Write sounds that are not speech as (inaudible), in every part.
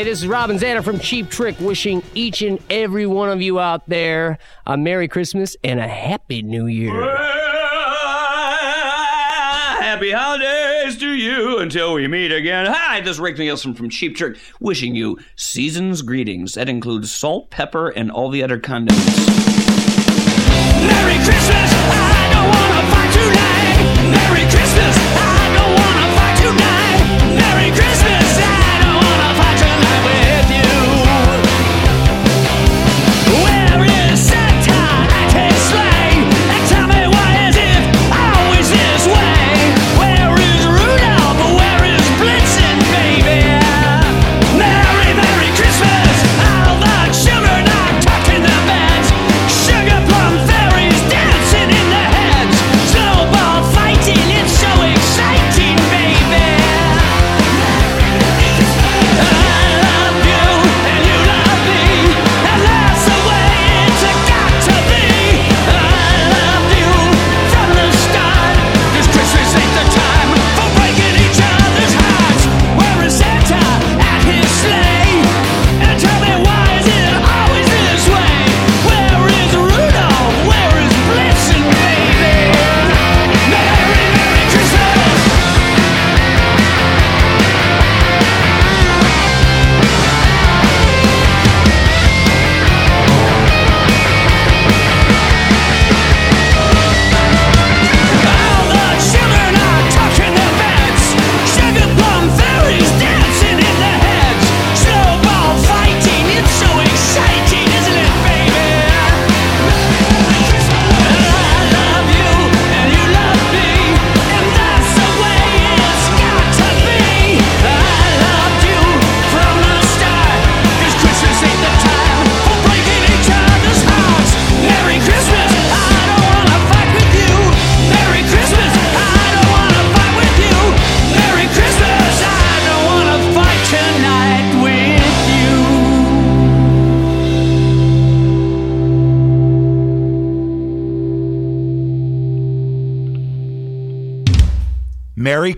Hey, this is Robin Zander from Cheap Trick, wishing each and every one of you out there a Merry Christmas and a Happy New Year. Happy holidays to you until we meet again. Hi, this is Rick Nielsen from Cheap Trick, wishing you season's greetings. That includes salt, pepper, and all the other condiments. Merry Christmas,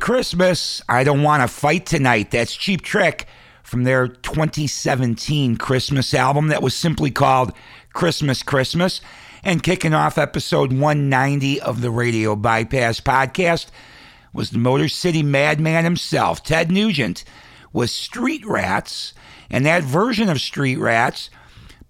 Christmas. I don't want to fight tonight. That's Cheap Trick from their 2017 Christmas album that was simply called Christmas Christmas. And kicking off episode 190 of the Radio Bypass podcast was the Motor City madman himself, Ted Nugent, with Street Rats. And that version of Street Rats,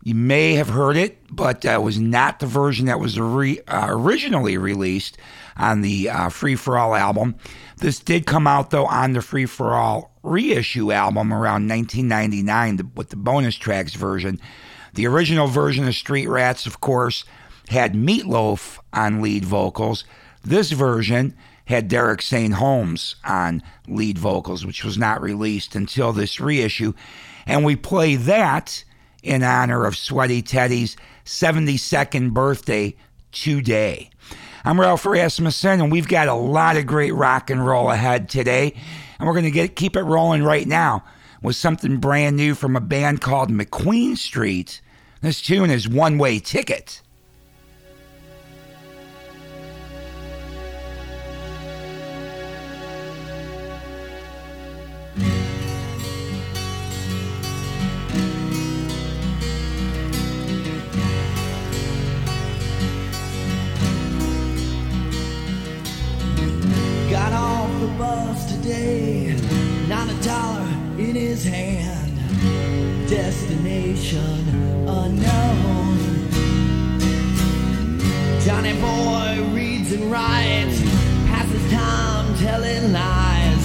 you may have heard it, but uh, was not the version that was re- uh, originally released on the uh, Free for All album. This did come out, though, on the Free for All reissue album around 1999 with the bonus tracks version. The original version of Street Rats, of course, had Meatloaf on lead vocals. This version had Derek St. Holmes on lead vocals, which was not released until this reissue. And we play that in honor of Sweaty Teddy's 72nd birthday today. I'm Ralph Rasmussen, and we've got a lot of great rock and roll ahead today. And we're going to get keep it rolling right now with something brand new from a band called McQueen Street. This tune is One Way Ticket. Today, not a dollar in his hand. Destination unknown. Johnny boy reads and writes, passes time telling lies.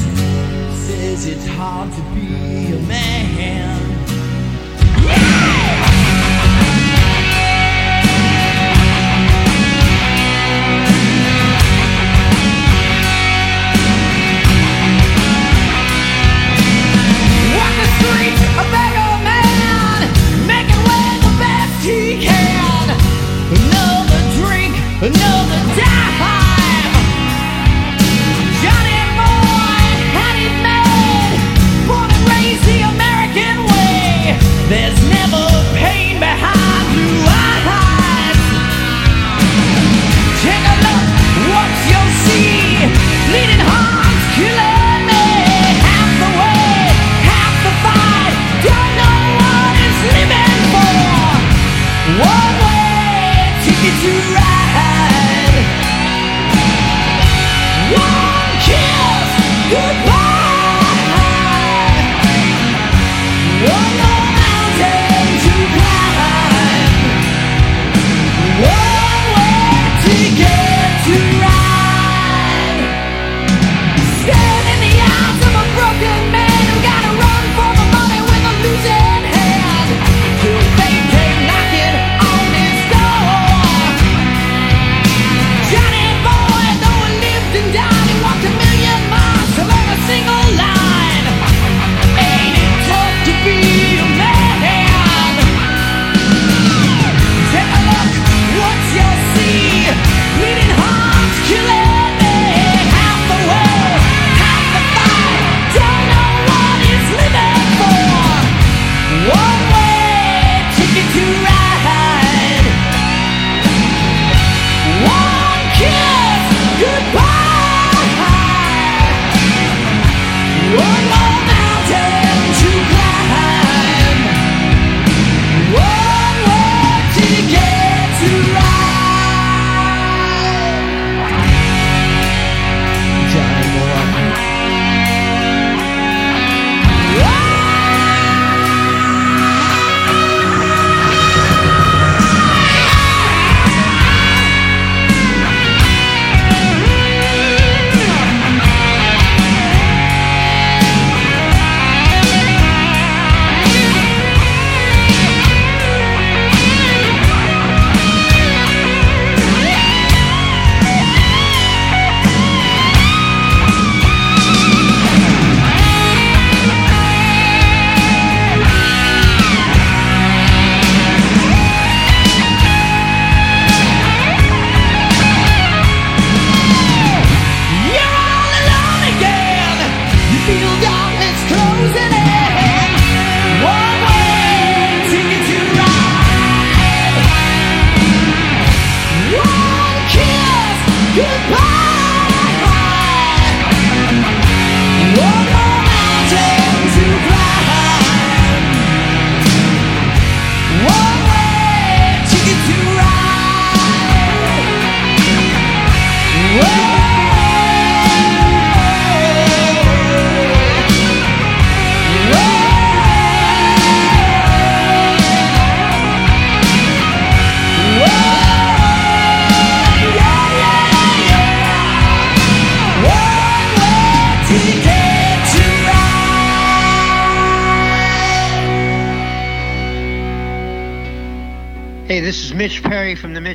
Says it's hard to be a man.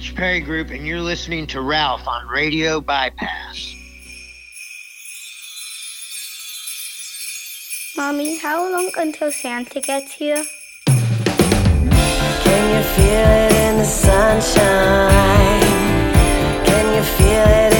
Perry from the Mitch Perry Group, and you're listening to Ralph on Radio Bypass. Mommy, how long until Santa gets here? Can you feel it in the sunshine? Can you feel it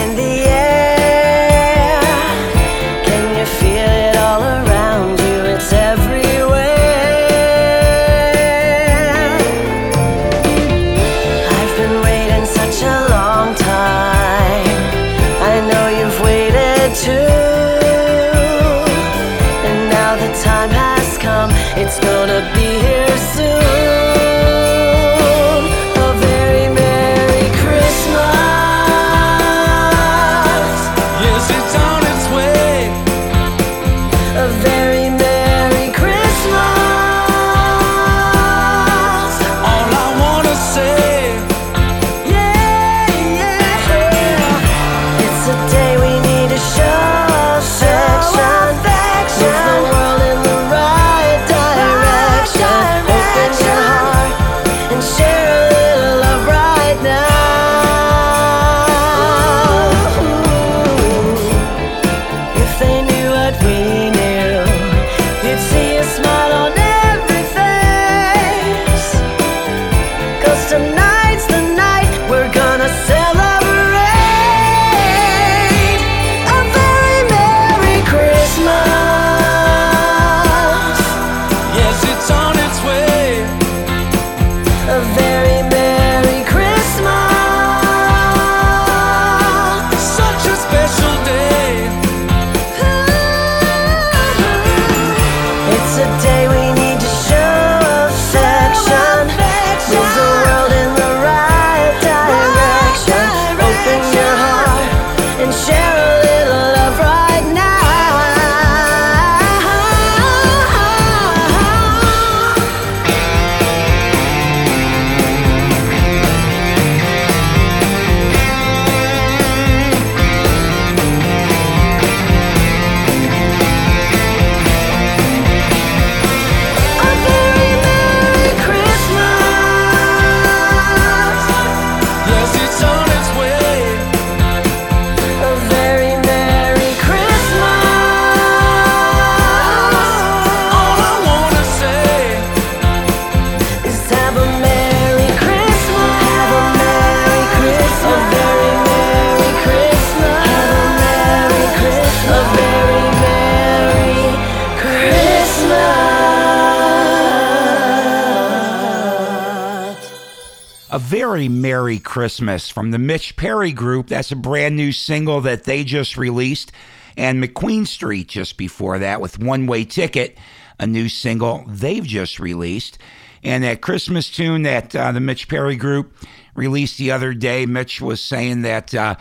very Merry Christmas from the Mitch Perry Group. That's a brand new single that they just released. And McQueen Street just before that with One Way Ticket, a new single they've just released. And that Christmas tune that uh, the Mitch Perry Group released the other day, Mitch was saying that uh,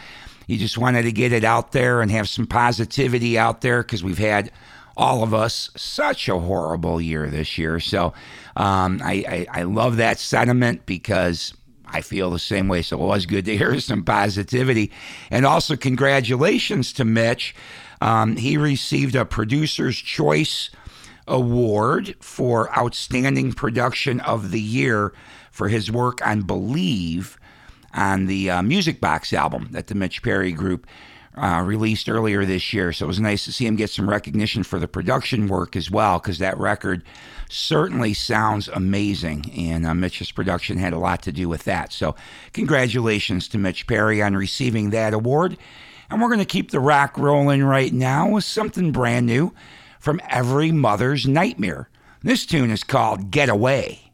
he just wanted to get it out there and have some positivity out there because we've had all of us such a horrible year this year. So um, I, I, I love that sentiment because I feel the same way. So it was good to hear (laughs) some positivity. And also, congratulations to Mitch. Um, he received a Producer's Choice Award for Outstanding Production of the Year for his work on Believe on the uh, Music Box album that the Mitch Perry Group uh, released earlier this year. So it was nice to see him get some recognition for the production work as well, because that record certainly sounds amazing. And uh, Mitch's production had a lot to do with that. So congratulations to Mitch Perry on receiving that award. And we're going to keep the rock rolling right now with something brand new from Every Mother's Nightmare. This tune is called Get Away.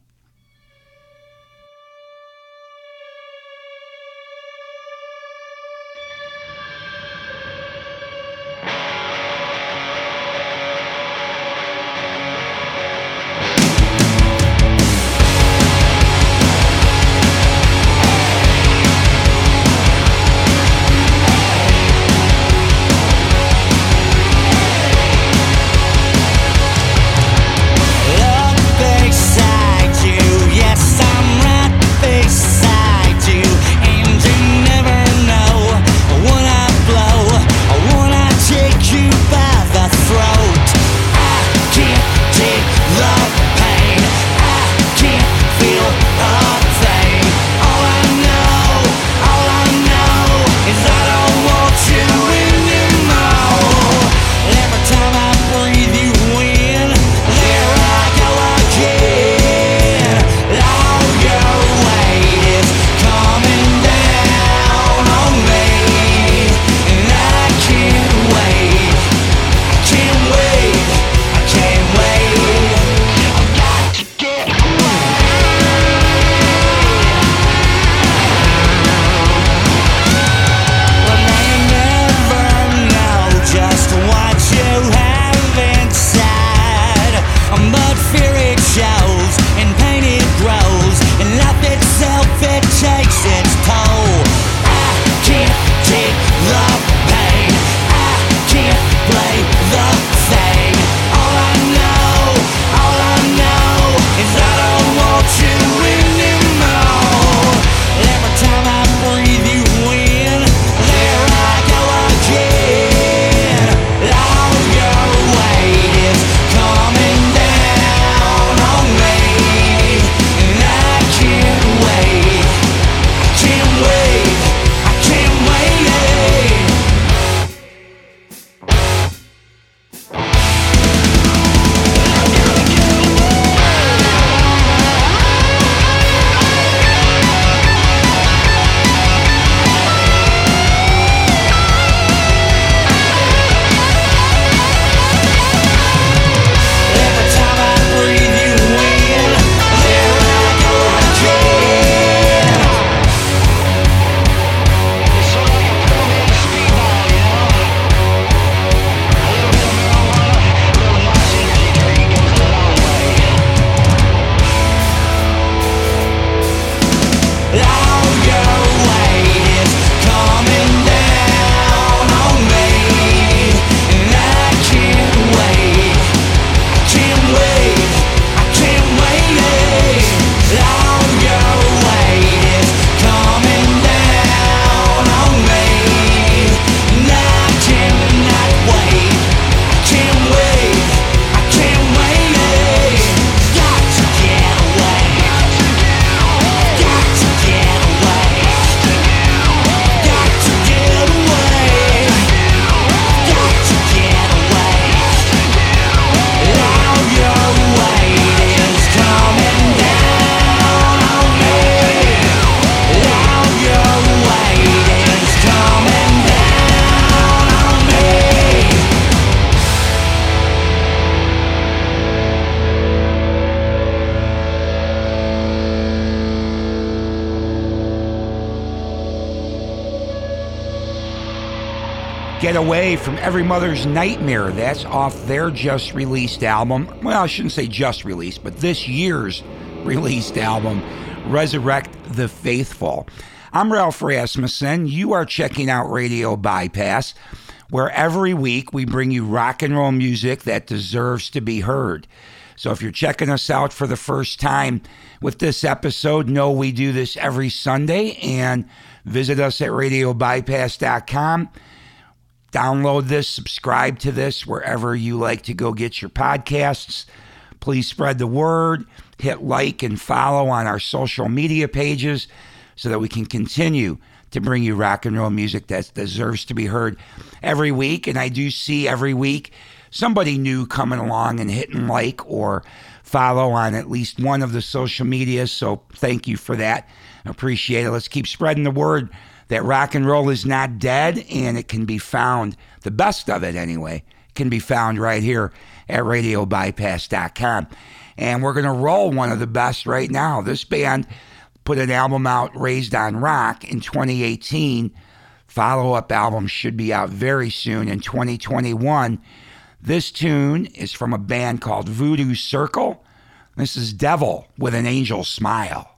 Away from Every Mother's Nightmare. That's off their just released album. Well, I shouldn't say just released, but this year's (laughs) released album, Resurrect the Faithful. I'm Ralph Rasmussen. You are checking out Radio Bypass, where every week we bring you rock and roll music that deserves to be heard. So if you're checking us out for the first time with this episode, know we do this every Sunday and visit us at radiobypass.com. Download this, subscribe to this wherever you like to go get your podcasts. Please spread the word, hit like and follow on our social media pages so that we can continue to bring you rock and roll music that deserves to be heard every week. And I do see every week somebody new coming along and hitting like or follow on at least one of the social medias. So thank you for that. Appreciate it. Let's keep spreading the word that rock and roll is not dead and it can be found, the best of it anyway, can be found right here at radiobypass.com. And we're going to roll one of the best right now. This band put an album out, Raised on Rock, in 2018. Follow up album should be out very soon in 2021. This tune is from a band called Voodoo Circle. This is Devil with an Angel Smile.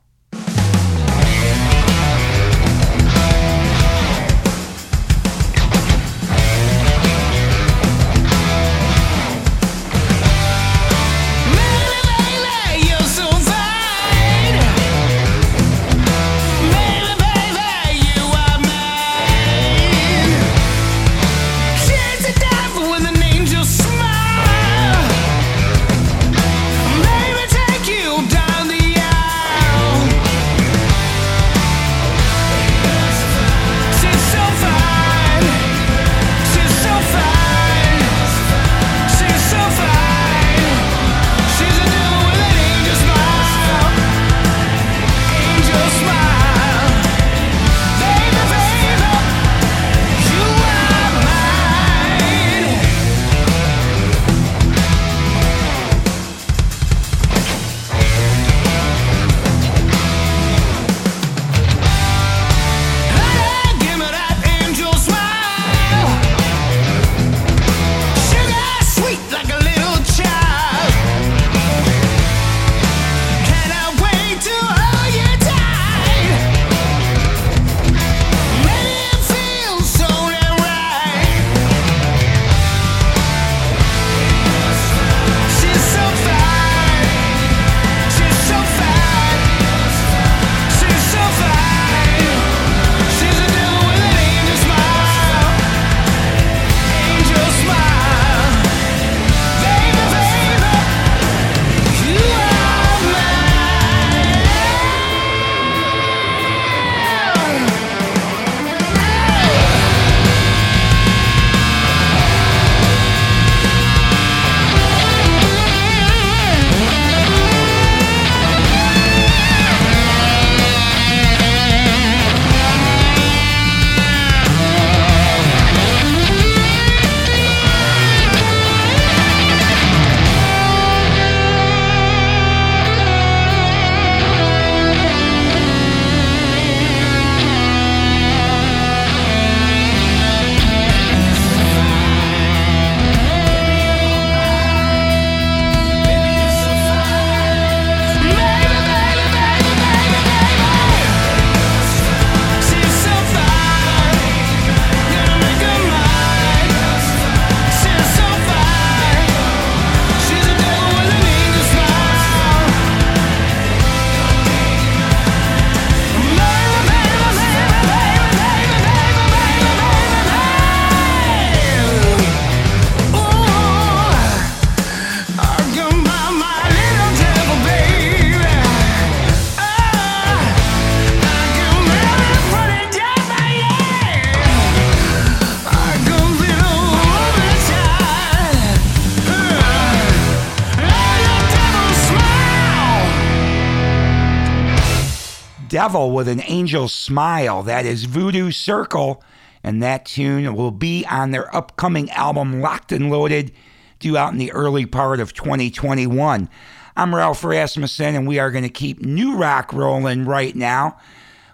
Devil with an Angel Smile. That is Voodoo Circle. And that tune will be on their upcoming album, Locked and Loaded, due out in the early part of 2021. I'm Ralph Rasmussen, and we are going to keep new rock rolling right now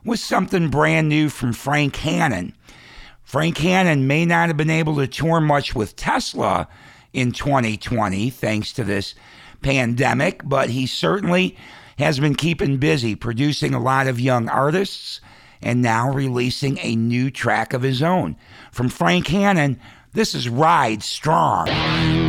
with something brand new from Frank Hannon. Frank Hannon may not have been able to tour much with Tesla in 2020 thanks to this pandemic, but he certainly has been keeping busy producing a lot of young artists and now releasing a new track of his own. From Frank Hannon, this is Ride Strong.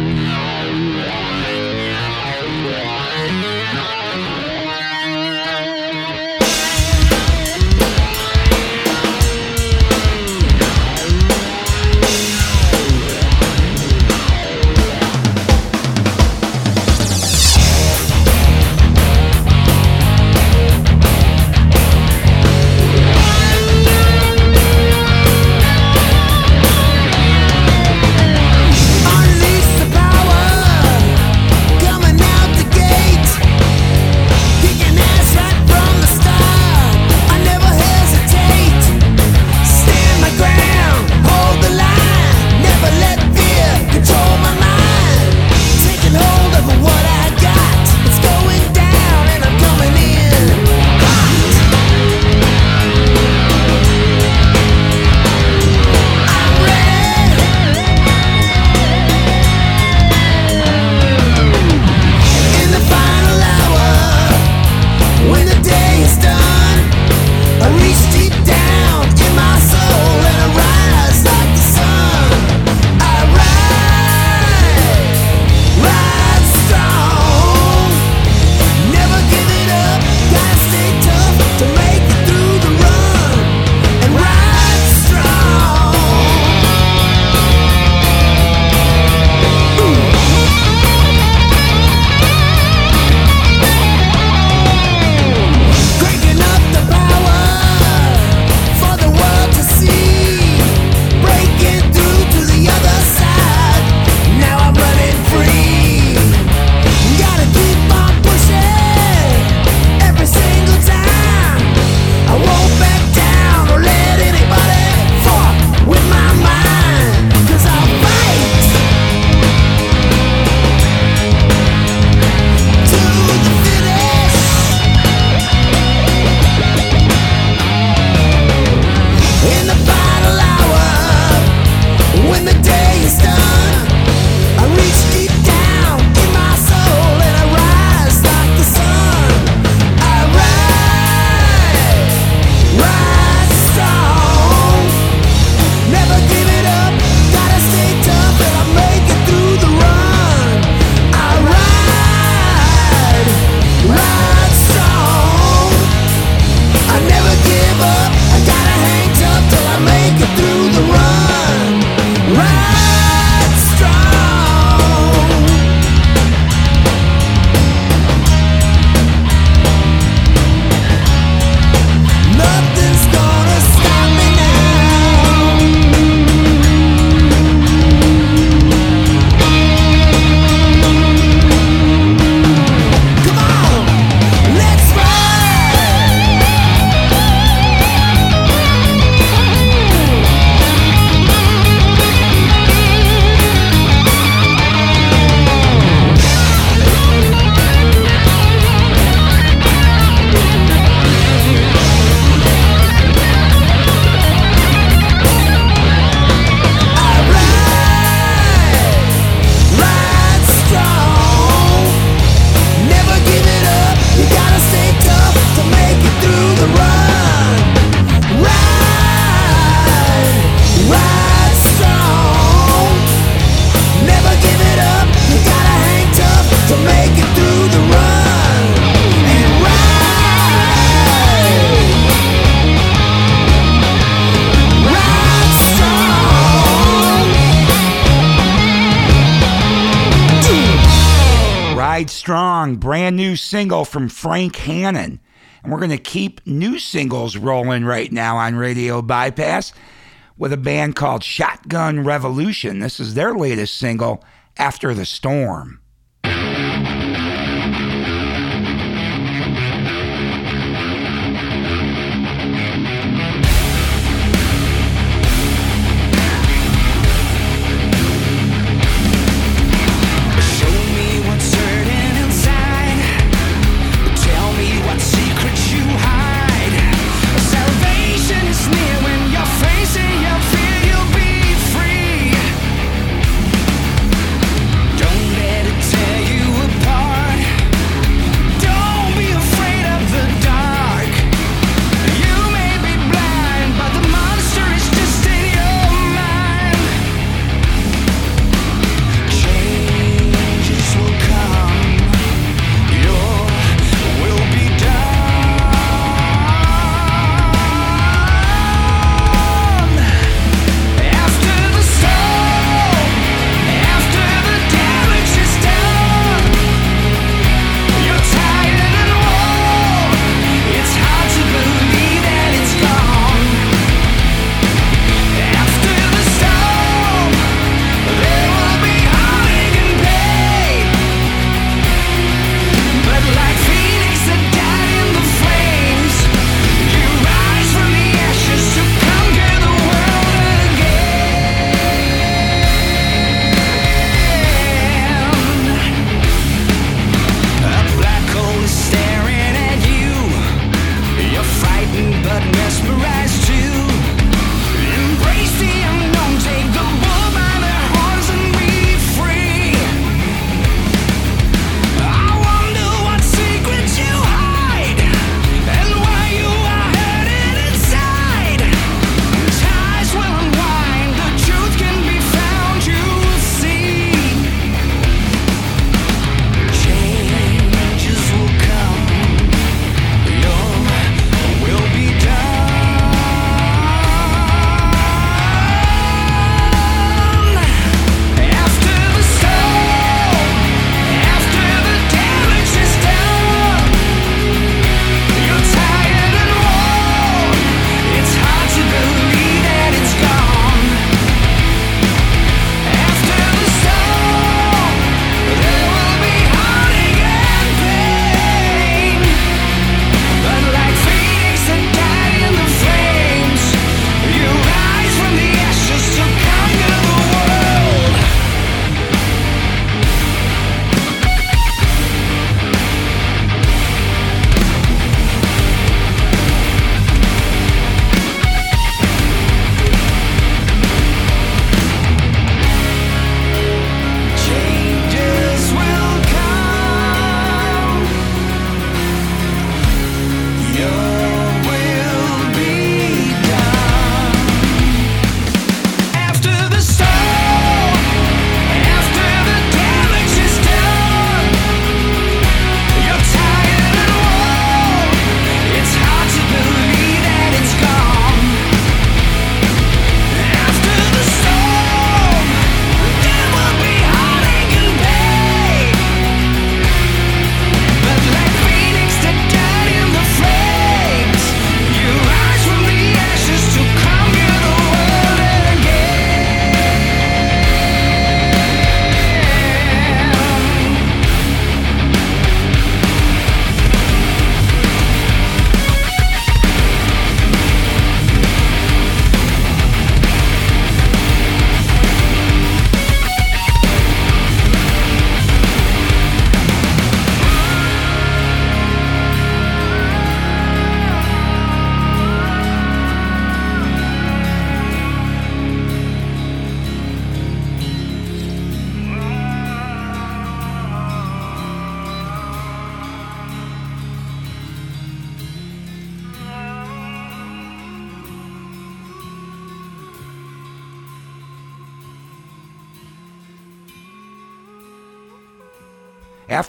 single from Frank Hannon. And we're going to keep new singles rolling right now on Radio Bypass with a band called Shotgun Revolution. This is their latest single, After the Storm.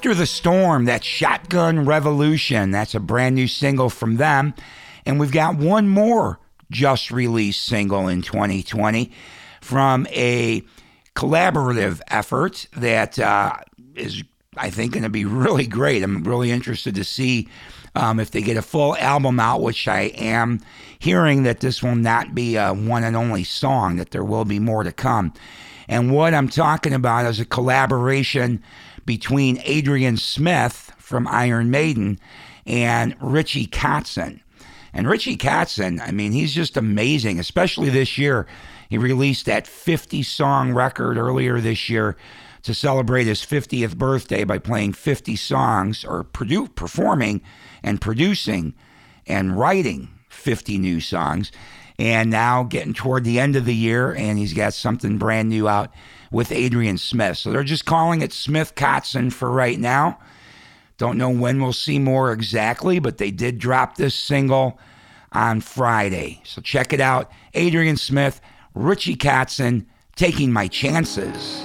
After the Storm, that's Shotgun Revolution. That's a brand new single from them. And we've got one more just released single in 2020 from a collaborative effort that uh, is, I think, going to be really great. I'm really interested to see um, if they get a full album out, which I am hearing that this will not be a one and only song, that there will be more to come. And what I'm talking about is a collaboration between Adrian Smith from Iron Maiden and Richie Kotzen. And Richie Kotzen, I mean, he's just amazing, especially this year. He released that 50 song record earlier this year to celebrate his 50th birthday by playing 50 songs or produ- performing and producing and writing 50 new songs. And now getting toward the end of the year, and he's got something brand new out with Adrian Smith. So they're just calling it Smith Kotzen for right now. Don't know when we'll see more exactly, but they did drop this single on Friday. So check it out. Adrian Smith, Richie Kotzen, taking my chances.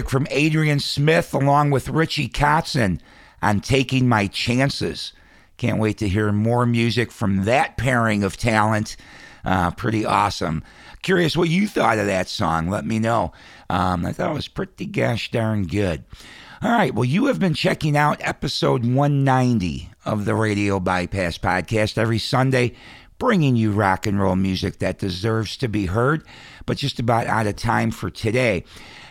Music from Adrian Smith along with Richie Kotzen on Taking My Chances. Can't wait to hear more music from that pairing of talent. Uh, pretty awesome. Curious what you thought of that song. Let me know. Um, I thought it was pretty gosh darn good. All right. Well, you have been checking out episode 190 of the Radio Bypass podcast every Sunday, bringing you rock and roll music that deserves to be heard, but just about out of time for today.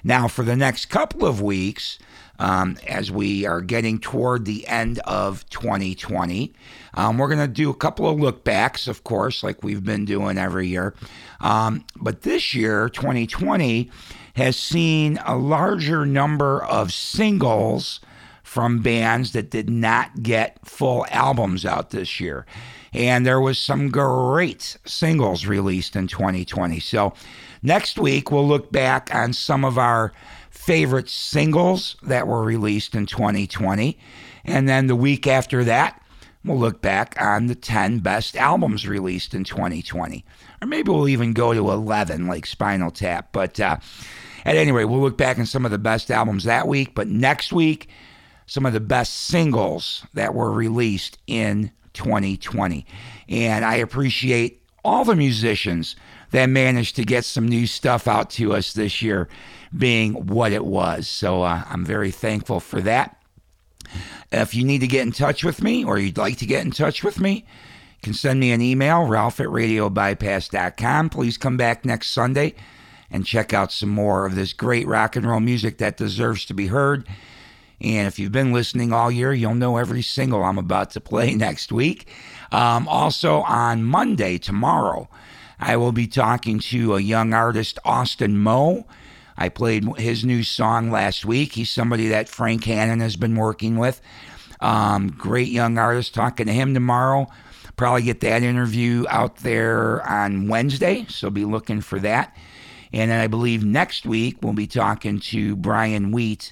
Now, for the next couple of weeks, um, as we are getting toward the end of 2020. Um, we're going to do a couple of look backs, of course, like we've been doing every year. Um, but this year, 2020, has seen a larger number of singles from bands that did not get full albums out this year. And there was some great singles released in 2020. So next week we'll look back on some of our favorite singles that were released in 2020. And then the week after that, we'll look back on the 10 best albums released in 2020. Or maybe we'll even go to 11 like Spinal Tap. But uh, at any rate, we'll look back on some of the best albums that week. But next week, some of the best singles that were released in 2020. And I appreciate all the musicians that managed to get some new stuff out to us this year being what it was. So uh, I'm very thankful for that. If you need to get in touch with me or you'd like to get in touch with me, you can send me an email, ralph at radiobypass.com. Please come back next Sunday and check out some more of this great rock and roll music that deserves to be heard. And if you've been listening all year, you'll know every single I'm about to play (laughs) next week. Um, also, on Monday, tomorrow, I will be talking to a young artist, Austin Moe. I played his new song last week. He's somebody that Frank Hannon has been working with. Um, great young artist. Talking to him tomorrow. Probably get that interview out there on Wednesday, so be looking for that. And then I believe next week we'll be talking to Brian Wheat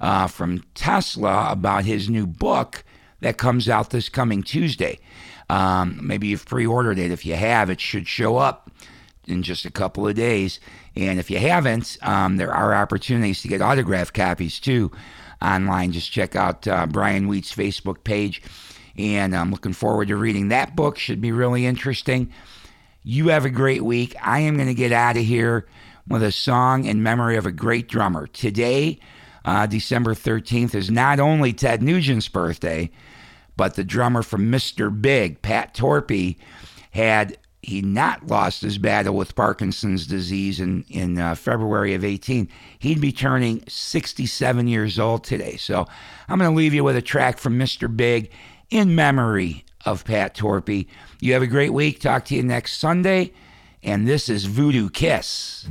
uh, from Tesla about his new book that comes out this coming Tuesday. Um, maybe you've pre ordered it. If you have, it should show up in just a couple of days. And if you haven't, um, there are opportunities to get autographed copies too online. Just check out uh, Brian Wheat's Facebook page. And I'm looking forward to reading that book. Should be really interesting. You have a great week. I am going to get out of here with a song in memory of a great drummer. Today, uh, December 13th, is not only Ted Nugent's birthday, but the drummer from Mr. Big, Pat Torpey, had he not lost his battle with Parkinson's disease in, in uh, February of 18, he'd be turning 67 years old today. So I'm going to leave you with a track from Mr. Big in memory of Pat Torpey. You have a great week. Talk to you next Sunday. And this is Voodoo Kiss.